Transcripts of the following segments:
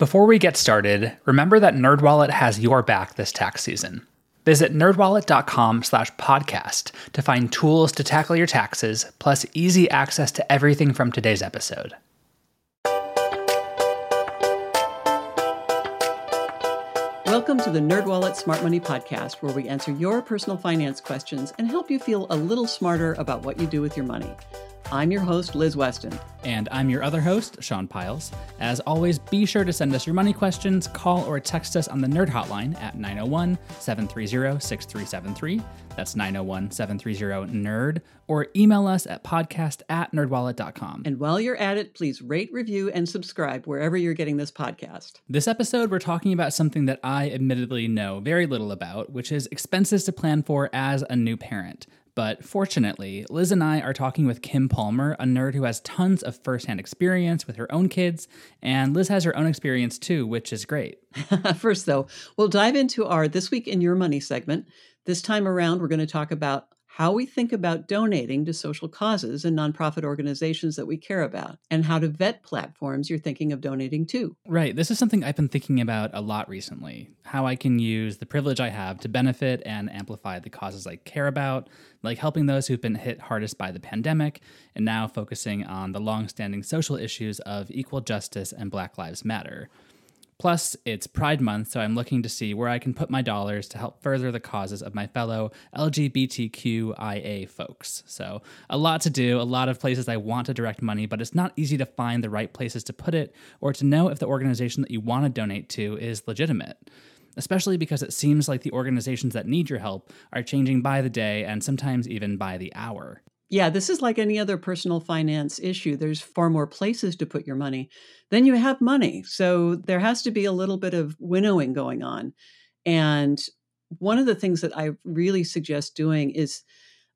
Before we get started, remember that NerdWallet has your back this tax season. Visit nerdwallet.com slash podcast to find tools to tackle your taxes, plus easy access to everything from today's episode. Welcome to the NerdWallet Smart Money Podcast, where we answer your personal finance questions and help you feel a little smarter about what you do with your money. I'm your host, Liz Weston. And I'm your other host, Sean Pyles. As always, be sure to send us your money questions, call or text us on the Nerd Hotline at 901 730 6373. That's 901 730 NERD. Or email us at podcast at nerdwallet.com. And while you're at it, please rate, review, and subscribe wherever you're getting this podcast. This episode, we're talking about something that I admittedly know very little about, which is expenses to plan for as a new parent. But fortunately, Liz and I are talking with Kim Palmer, a nerd who has tons of firsthand experience with her own kids, and Liz has her own experience too, which is great. First, though, we'll dive into our This Week in Your Money segment. This time around, we're going to talk about how we think about donating to social causes and nonprofit organizations that we care about, and how to vet platforms you're thinking of donating to. Right. This is something I've been thinking about a lot recently how I can use the privilege I have to benefit and amplify the causes I care about, like helping those who've been hit hardest by the pandemic, and now focusing on the long-standing social issues of equal justice and Black Lives Matter. Plus, it's Pride Month, so I'm looking to see where I can put my dollars to help further the causes of my fellow LGBTQIA folks. So, a lot to do, a lot of places I want to direct money, but it's not easy to find the right places to put it or to know if the organization that you want to donate to is legitimate. Especially because it seems like the organizations that need your help are changing by the day and sometimes even by the hour. Yeah, this is like any other personal finance issue. There's far more places to put your money than you have money. So there has to be a little bit of winnowing going on. And one of the things that I really suggest doing is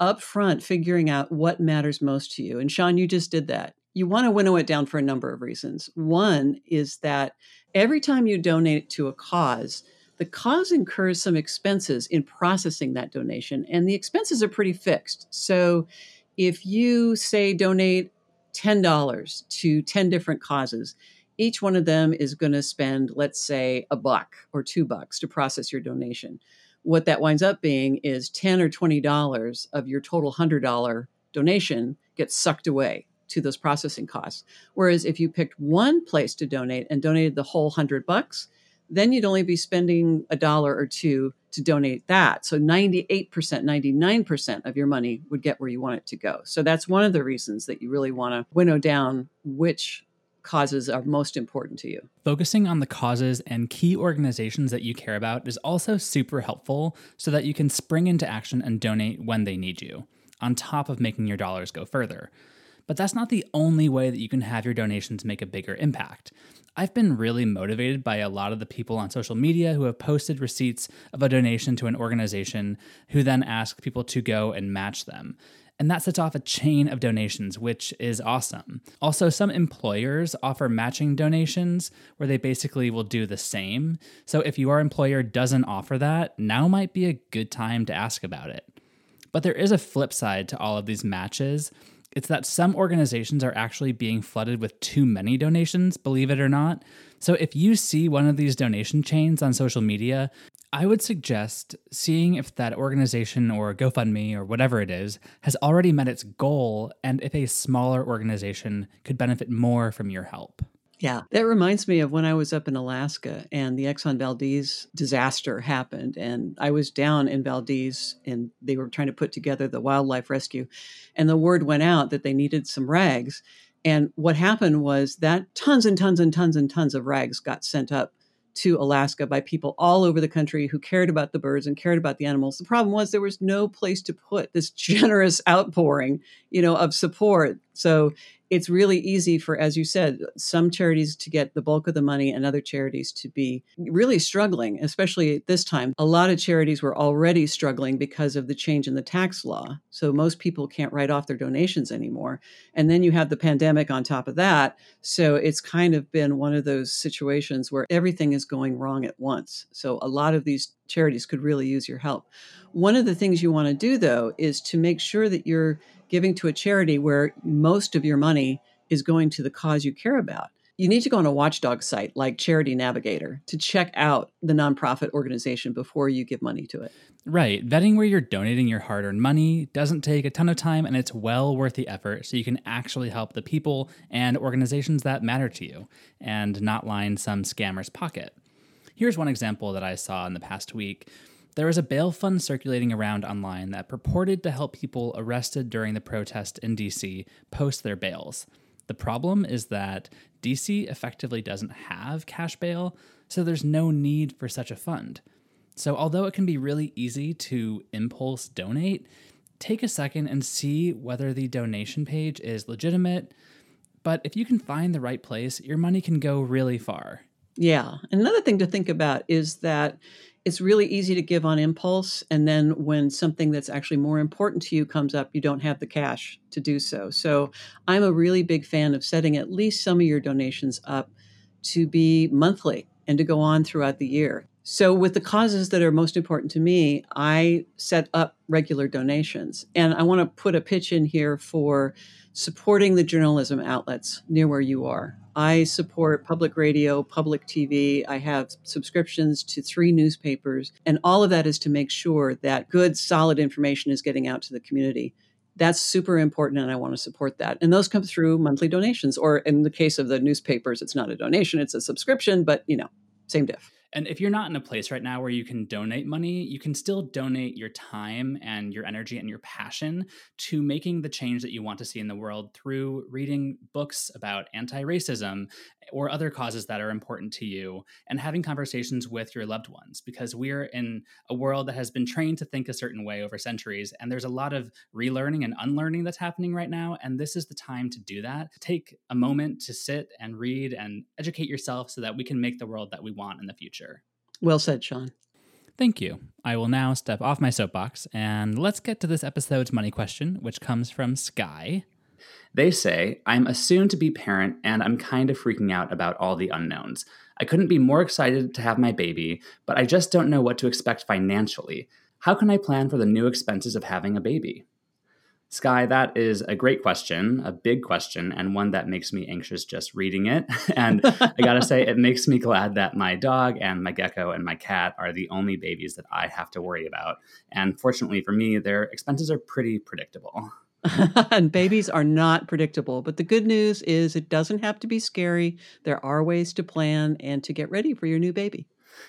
upfront figuring out what matters most to you. And Sean, you just did that. You want to winnow it down for a number of reasons. One is that every time you donate to a cause, the cause incurs some expenses in processing that donation, and the expenses are pretty fixed. So if you say donate $10 to 10 different causes, each one of them is going to spend, let's say, a buck or two bucks to process your donation. What that winds up being is 10 or $20 of your total $100 donation gets sucked away to those processing costs. Whereas if you picked one place to donate and donated the whole 100 bucks, then you'd only be spending a dollar or two to donate that. So 98%, 99% of your money would get where you want it to go. So that's one of the reasons that you really want to winnow down which causes are most important to you. Focusing on the causes and key organizations that you care about is also super helpful so that you can spring into action and donate when they need you, on top of making your dollars go further. But that's not the only way that you can have your donations make a bigger impact. I've been really motivated by a lot of the people on social media who have posted receipts of a donation to an organization who then ask people to go and match them. And that sets off a chain of donations, which is awesome. Also, some employers offer matching donations where they basically will do the same. So if your employer doesn't offer that, now might be a good time to ask about it. But there is a flip side to all of these matches it's that some organizations are actually being flooded with too many donations, believe it or not. So if you see one of these donation chains on social media, I would suggest seeing if that organization or GoFundMe or whatever it is has already met its goal and if a smaller organization could benefit more from your help. Yeah, that reminds me of when I was up in Alaska and the Exxon Valdez disaster happened. And I was down in Valdez and they were trying to put together the wildlife rescue. And the word went out that they needed some rags. And what happened was that tons and tons and tons and tons of rags got sent up to Alaska by people all over the country who cared about the birds and cared about the animals. The problem was there was no place to put this generous outpouring, you know, of support. So it's really easy for, as you said, some charities to get the bulk of the money and other charities to be really struggling, especially at this time. A lot of charities were already struggling because of the change in the tax law. So most people can't write off their donations anymore. And then you have the pandemic on top of that. So it's kind of been one of those situations where everything is going wrong at once. So a lot of these charities could really use your help. One of the things you want to do, though, is to make sure that you're giving to a charity where most of your money is going to the cause you care about. you need to go on a watchdog site like Charity Navigator to check out the nonprofit organization before you give money to it. Right. Vetting where you're donating your hard earned money doesn't take a ton of time and it's well worth the effort so you can actually help the people and organizations that matter to you and not line some scammer's pocket. Here's one example that I saw in the past week. There was a bail fund circulating around online that purported to help people arrested during the protest in DC post their bails. The problem is that DC effectively doesn't have cash bail, so there's no need for such a fund. So, although it can be really easy to impulse donate, take a second and see whether the donation page is legitimate. But if you can find the right place, your money can go really far. Yeah. Another thing to think about is that it's really easy to give on impulse. And then when something that's actually more important to you comes up, you don't have the cash to do so. So I'm a really big fan of setting at least some of your donations up to be monthly and to go on throughout the year. So, with the causes that are most important to me, I set up regular donations. And I want to put a pitch in here for supporting the journalism outlets near where you are. I support public radio, public TV. I have subscriptions to three newspapers. And all of that is to make sure that good, solid information is getting out to the community. That's super important, and I want to support that. And those come through monthly donations, or in the case of the newspapers, it's not a donation, it's a subscription, but you know, same diff. And if you're not in a place right now where you can donate money, you can still donate your time and your energy and your passion to making the change that you want to see in the world through reading books about anti racism or other causes that are important to you and having conversations with your loved ones because we're in a world that has been trained to think a certain way over centuries and there's a lot of relearning and unlearning that's happening right now and this is the time to do that. Take a moment to sit and read and educate yourself so that we can make the world that we want in the future well said sean Thank you. I will now step off my soapbox and let's get to this episode's money question, which comes from Sky. They say, I'm a soon to be parent and I'm kind of freaking out about all the unknowns. I couldn't be more excited to have my baby, but I just don't know what to expect financially. How can I plan for the new expenses of having a baby? Sky, that is a great question, a big question, and one that makes me anxious just reading it. and I gotta say, it makes me glad that my dog and my gecko and my cat are the only babies that I have to worry about. And fortunately for me, their expenses are pretty predictable. and babies are not predictable. But the good news is it doesn't have to be scary. There are ways to plan and to get ready for your new baby.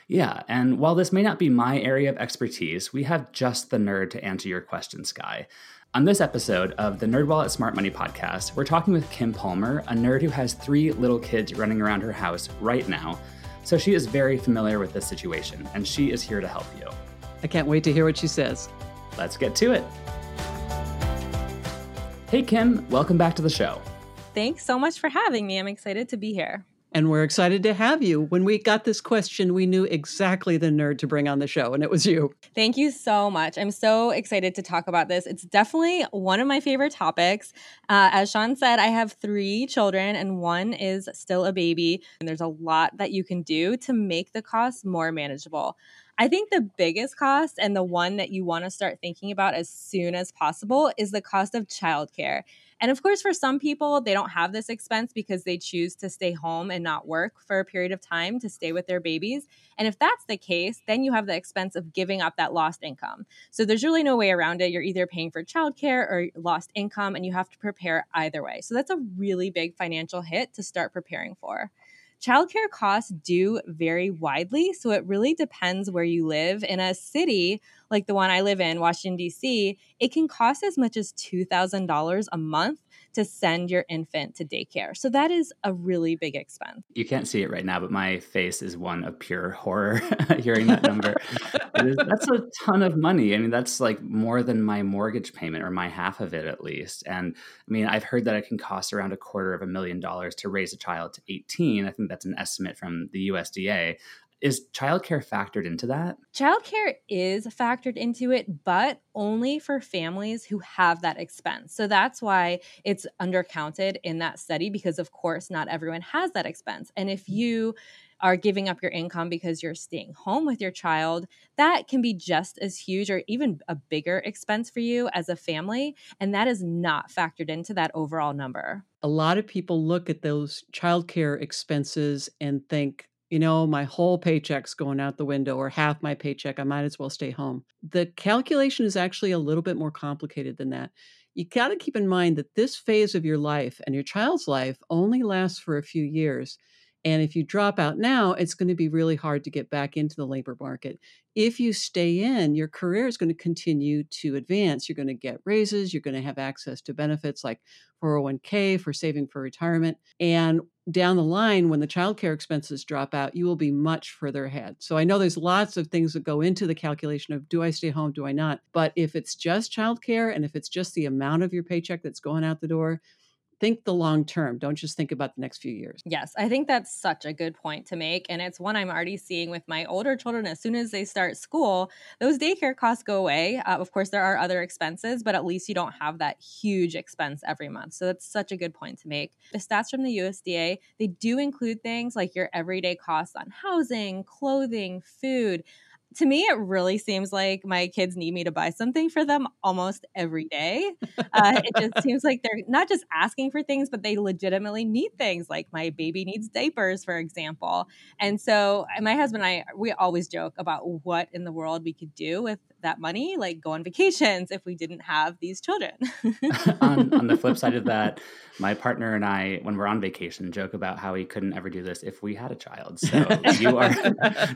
Yeah, and while this may not be my area of expertise, we have just the nerd to answer your question, Sky. On this episode of the NerdWallet Smart Money podcast, we're talking with Kim Palmer, a nerd who has three little kids running around her house right now. So she is very familiar with this situation, and she is here to help you. I can't wait to hear what she says. Let's get to it. Hey, Kim, welcome back to the show. Thanks so much for having me. I'm excited to be here. And we're excited to have you. When we got this question, we knew exactly the nerd to bring on the show, and it was you. Thank you so much. I'm so excited to talk about this. It's definitely one of my favorite topics. Uh, as Sean said, I have three children, and one is still a baby. And there's a lot that you can do to make the costs more manageable. I think the biggest cost and the one that you want to start thinking about as soon as possible is the cost of childcare. And of course, for some people, they don't have this expense because they choose to stay home and not work for a period of time to stay with their babies. And if that's the case, then you have the expense of giving up that lost income. So there's really no way around it. You're either paying for childcare or lost income, and you have to prepare either way. So that's a really big financial hit to start preparing for. Childcare costs do vary widely, so it really depends where you live. In a city like the one I live in, Washington, D.C., it can cost as much as $2,000 a month to send your infant to daycare. So that is a really big expense. You can't see it right now, but my face is one of pure horror hearing that number. that's a ton of money. I mean, that's like more than my mortgage payment or my half of it at least. And I mean, I've heard that it can cost around a quarter of a million dollars to raise a child to 18. I think that's an estimate from the USDA is childcare factored into that? Childcare is factored into it, but only for families who have that expense. So that's why it's undercounted in that study because, of course, not everyone has that expense. And if you are giving up your income because you're staying home with your child, that can be just as huge or even a bigger expense for you as a family. And that is not factored into that overall number. a lot of people look at those childcare expenses and think, you know, my whole paycheck's going out the window or half my paycheck. I might as well stay home. The calculation is actually a little bit more complicated than that. You got to keep in mind that this phase of your life and your child's life only lasts for a few years. And if you drop out now, it's going to be really hard to get back into the labor market. If you stay in, your career is going to continue to advance. You're going to get raises, you're going to have access to benefits like 401k for saving for retirement. And down the line, when the childcare expenses drop out, you will be much further ahead. So I know there's lots of things that go into the calculation of do I stay home, do I not? But if it's just childcare and if it's just the amount of your paycheck that's going out the door, think the long term. Don't just think about the next few years. Yes, I think that's such a good point to make. And it's one I'm already seeing with my older children. As soon as they start school, those daycare costs go away. Uh, of course, there are other expenses, but at least you don't have that huge expense every month. So that's such a good point to make. The stats from the USDA, they do include things like your everyday costs on housing, clothing, food to me, it really seems like my kids need me to buy something for them almost every day. Uh, it just seems like they're not just asking for things, but they legitimately need things. Like my baby needs diapers, for example. And so my husband and I, we always joke about what in the world we could do with that money, like go on vacations if we didn't have these children. on, on, the flip side of that, my partner and I, when we're on vacation, joke about how we couldn't ever do this if we had a child. So you are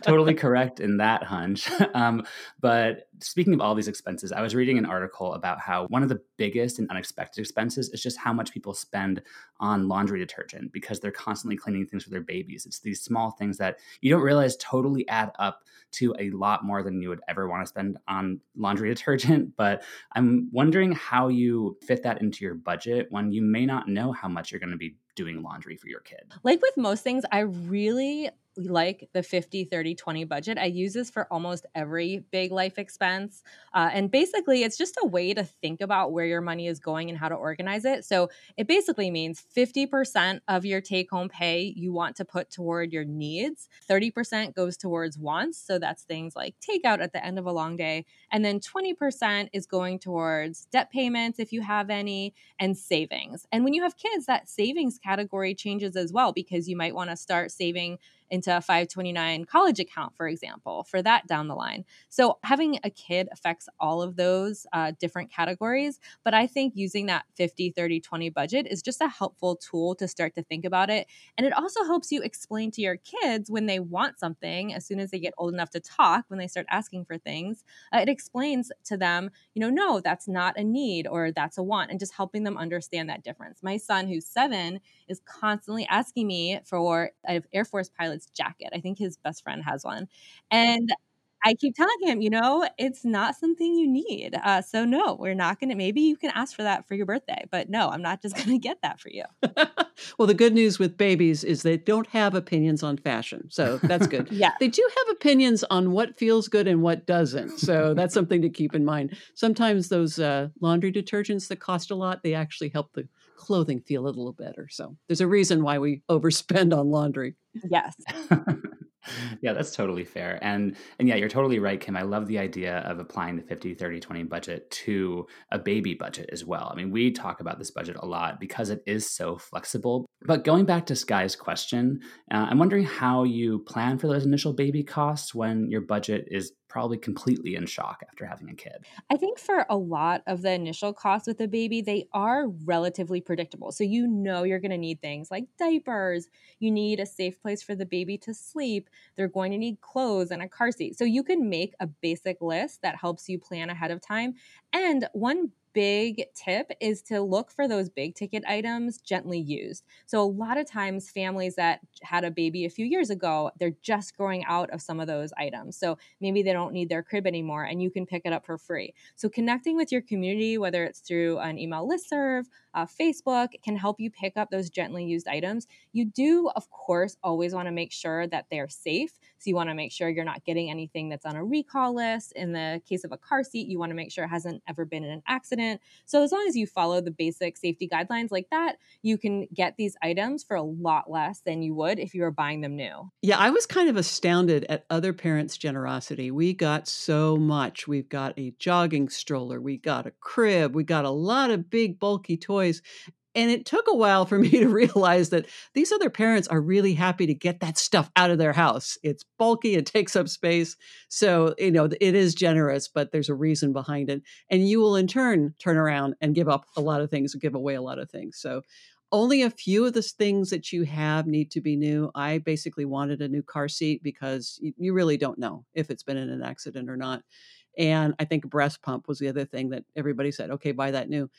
totally correct in that hunch. Um, but speaking of all these expenses, I was reading an article about how one of the biggest and unexpected expenses is just how much people spend on laundry detergent because they're constantly cleaning things for their babies. It's these small things that you don't realize totally add up to a lot more than you would ever want to spend on laundry detergent. But I'm wondering how you fit that into your budget when you may not know how much you're going to be doing laundry for your kid. Like with most things, I really like the 50 30 20 budget. I use this for almost every big life expense uh, and basically it's just a way to think about where your money is going and how to organize it. So it basically means 50% of your take home pay you want to put toward your needs 30% goes towards wants so that's things like takeout at the end of a long day and then 20% is going towards debt payments if you have any and savings. And when you have kids that savings category changes as well because you might want to start saving into a 529 college account, for example, for that down the line. So having a kid affects all of those uh, different categories. But I think using that 50, 30, 20 budget is just a helpful tool to start to think about it. And it also helps you explain to your kids when they want something, as soon as they get old enough to talk, when they start asking for things, uh, it explains to them, you know, no, that's not a need or that's a want, and just helping them understand that difference. My son, who's seven, is constantly asking me for an Air Force pilot's jacket. I think his best friend has one. And I keep telling him, you know, it's not something you need. Uh, so no, we're not going to. Maybe you can ask for that for your birthday, but no, I'm not just going to get that for you. well, the good news with babies is they don't have opinions on fashion, so that's good. yeah, they do have opinions on what feels good and what doesn't. So that's something to keep in mind. Sometimes those uh, laundry detergents that cost a lot, they actually help the clothing feel a little better. So there's a reason why we overspend on laundry. Yes. Yeah, that's totally fair. And and yeah, you're totally right, Kim. I love the idea of applying the 50 30 20 budget to a baby budget as well. I mean, we talk about this budget a lot because it is so flexible. But going back to Sky's question, uh, I'm wondering how you plan for those initial baby costs when your budget is probably completely in shock after having a kid. I think for a lot of the initial costs with a baby, they are relatively predictable. So you know you're going to need things like diapers, you need a safe place for the baby to sleep, they're going to need clothes and a car seat. So you can make a basic list that helps you plan ahead of time. And one big tip is to look for those big ticket items gently used. So, a lot of times, families that had a baby a few years ago, they're just growing out of some of those items. So, maybe they don't need their crib anymore and you can pick it up for free. So, connecting with your community, whether it's through an email listserv, uh, Facebook, can help you pick up those gently used items. You do, of course, always want to make sure that they're safe. So, you want to make sure you're not getting anything that's on a recall list. In the case of a car seat, you want to make sure it hasn't ever been in an accident accident. So as long as you follow the basic safety guidelines like that, you can get these items for a lot less than you would if you were buying them new. Yeah, I was kind of astounded at other parents' generosity. We got so much. We've got a jogging stroller, we got a crib, we got a lot of big bulky toys And it took a while for me to realize that these other parents are really happy to get that stuff out of their house. It's bulky, it takes up space. So, you know, it is generous, but there's a reason behind it. And you will in turn turn around and give up a lot of things, give away a lot of things. So, only a few of the things that you have need to be new. I basically wanted a new car seat because you really don't know if it's been in an accident or not. And I think breast pump was the other thing that everybody said, okay, buy that new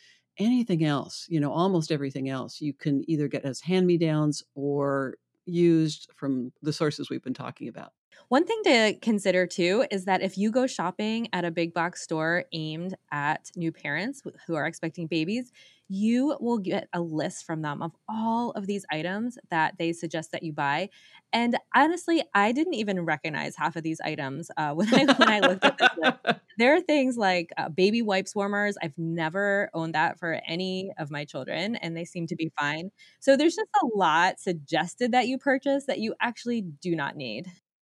anything else, you know, almost everything else, you can either get as hand me downs or used from the sources we've been talking about. One thing to consider too is that if you go shopping at a big box store aimed at new parents who are expecting babies, you will get a list from them of all of these items that they suggest that you buy. And honestly, I didn't even recognize half of these items uh, when I when I looked at this list. There are things like uh, baby wipes warmers. I've never owned that for any of my children, and they seem to be fine. So there's just a lot suggested that you purchase that you actually do not need.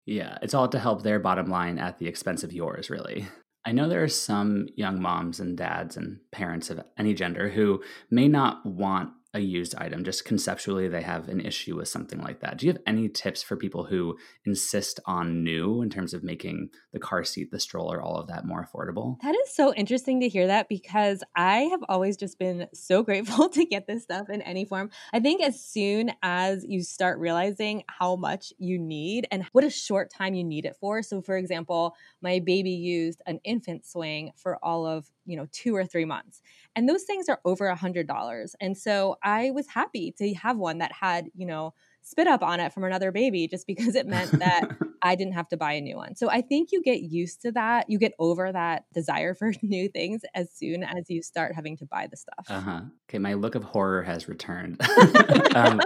Yeah, it's all to help their bottom line at the expense of yours, really. I know there are some young moms and dads and parents of any gender who may not want a used item just conceptually they have an issue with something like that. Do you have any tips for people who insist on new in terms of making the car seat the stroller all of that more affordable? That is so interesting to hear that because i have always just been so grateful to get this stuff in any form. I think as soon as you start realizing how much you need and what a short time you need it for. So for example my baby used an infant swing for all of you know two or three months and those things are over a hundred dollars and so i was happy to have one that had you know spit up on it from another baby just because it meant that I didn't have to buy a new one. So I think you get used to that. You get over that desire for new things as soon as you start having to buy the stuff. Uh huh. Okay, my look of horror has returned. um,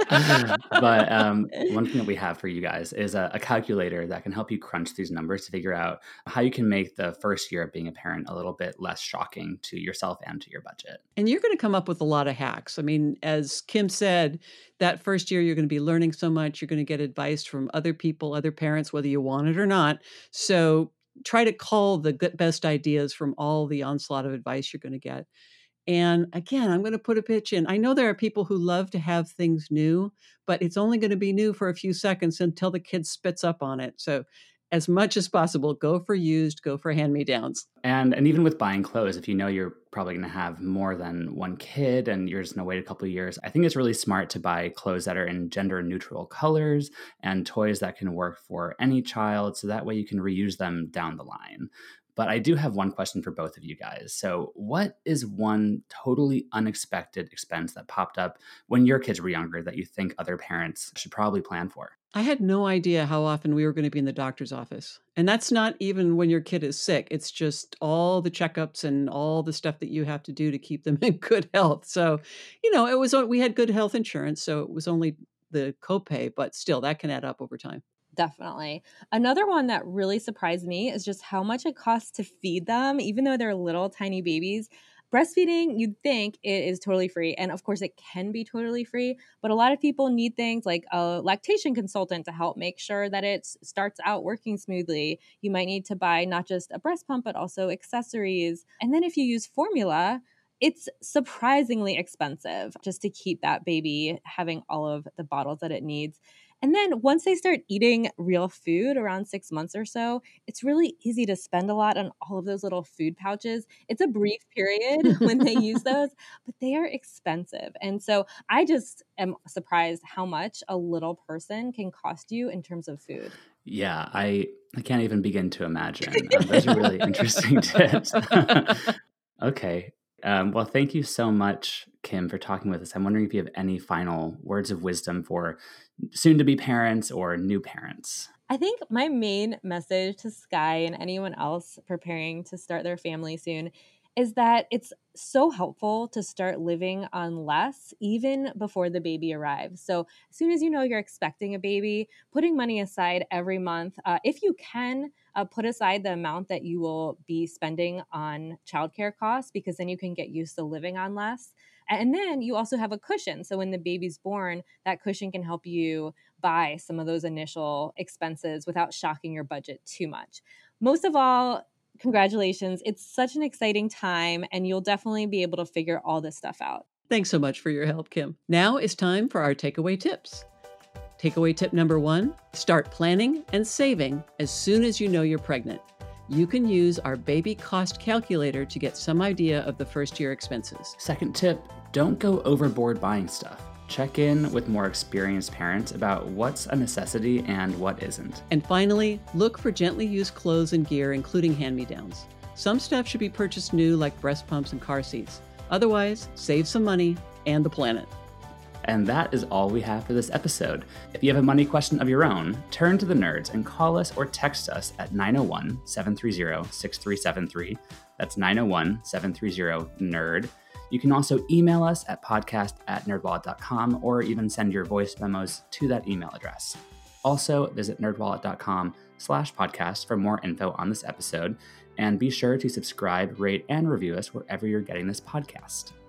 but um, one thing that we have for you guys is a, a, calculator that can help you crunch these numbers to figure out how you can make the first year of being a parent a little bit less shocking to yourself and to your budget. And you're going to come up with a lot of hacks. I mean, as Kim said, that first year you're going to be learning so much you're going to get advice from other people other parents whether you want it or not. So try to call the best ideas from all the onslaught of advice you're going to get. And again i'm going to put a pitch in. I know there are people who love to have things new but it's only going to be new for a few seconds until the kid spits up on it. So as much as possible go for used go for hand me downs and and even with buying clothes if you know you're probably going to have more than one kid and you're just going to wait a couple years i think it's really smart to buy clothes that are in gender neutral colors and toys that can work for any child so that way you can reuse them down the line but I do have one question for both of you guys. So, what is one totally unexpected expense that popped up when your kids were younger that you think other parents should probably plan for? I had no idea how often we were going to be in the doctor's office. And that's not even when your kid is sick. It's just all the checkups and all the stuff that you have to do to keep them in good health. So, you know, it was we had good health insurance, so it was only the copay, but still that can add up over time. Definitely. Another one that really surprised me is just how much it costs to feed them, even though they're little tiny babies breastfeeding, you'd think it is totally free. And of course, it can be totally free, but a lot of people need things like a lactation consultant to help make sure that it starts out working smoothly. You might need to buy not just a breast pump, but also accessories. And then if you use formula, it's surprisingly expensive just to keep that baby having all of the bottles that it needs. And then once they start eating real food around six months or so, it's really easy to spend a lot on all of those little food pouches. It's a brief period when they use those, but they are expensive. And so I just am surprised how much a little person can cost you in terms of food. Yeah, I I can't even begin to imagine. Um, those are really interesting tips. okay, um, well, thank you so much, Kim, for talking with us. I'm wondering if you have any final words of wisdom for soon to be parents or new parents. I think my main message to Sky and anyone else preparing to start their family soon is that it's so helpful to start living on less even before the baby arrives. So, as soon as you know you're expecting a baby, putting money aside every month, uh, if you can, uh, put aside the amount that you will be spending on childcare costs because then you can get used to living on less. And then you also have a cushion. So when the baby's born, that cushion can help you buy some of those initial expenses without shocking your budget too much. Most of all, congratulations. It's such an exciting time, and you'll definitely be able to figure all this stuff out. Thanks so much for your help, Kim. Now it's time for our takeaway tips. Takeaway tip number one start planning and saving as soon as you know you're pregnant. You can use our baby cost calculator to get some idea of the first year expenses. Second tip don't go overboard buying stuff. Check in with more experienced parents about what's a necessity and what isn't. And finally, look for gently used clothes and gear, including hand me downs. Some stuff should be purchased new, like breast pumps and car seats. Otherwise, save some money and the planet. And that is all we have for this episode. If you have a money question of your own, turn to the nerds and call us or text us at 901 730 6373. That's 901 730 NERD. You can also email us at podcast at nerdwallet.com or even send your voice memos to that email address. Also, visit nerdwallet.com slash podcast for more info on this episode, and be sure to subscribe, rate, and review us wherever you're getting this podcast.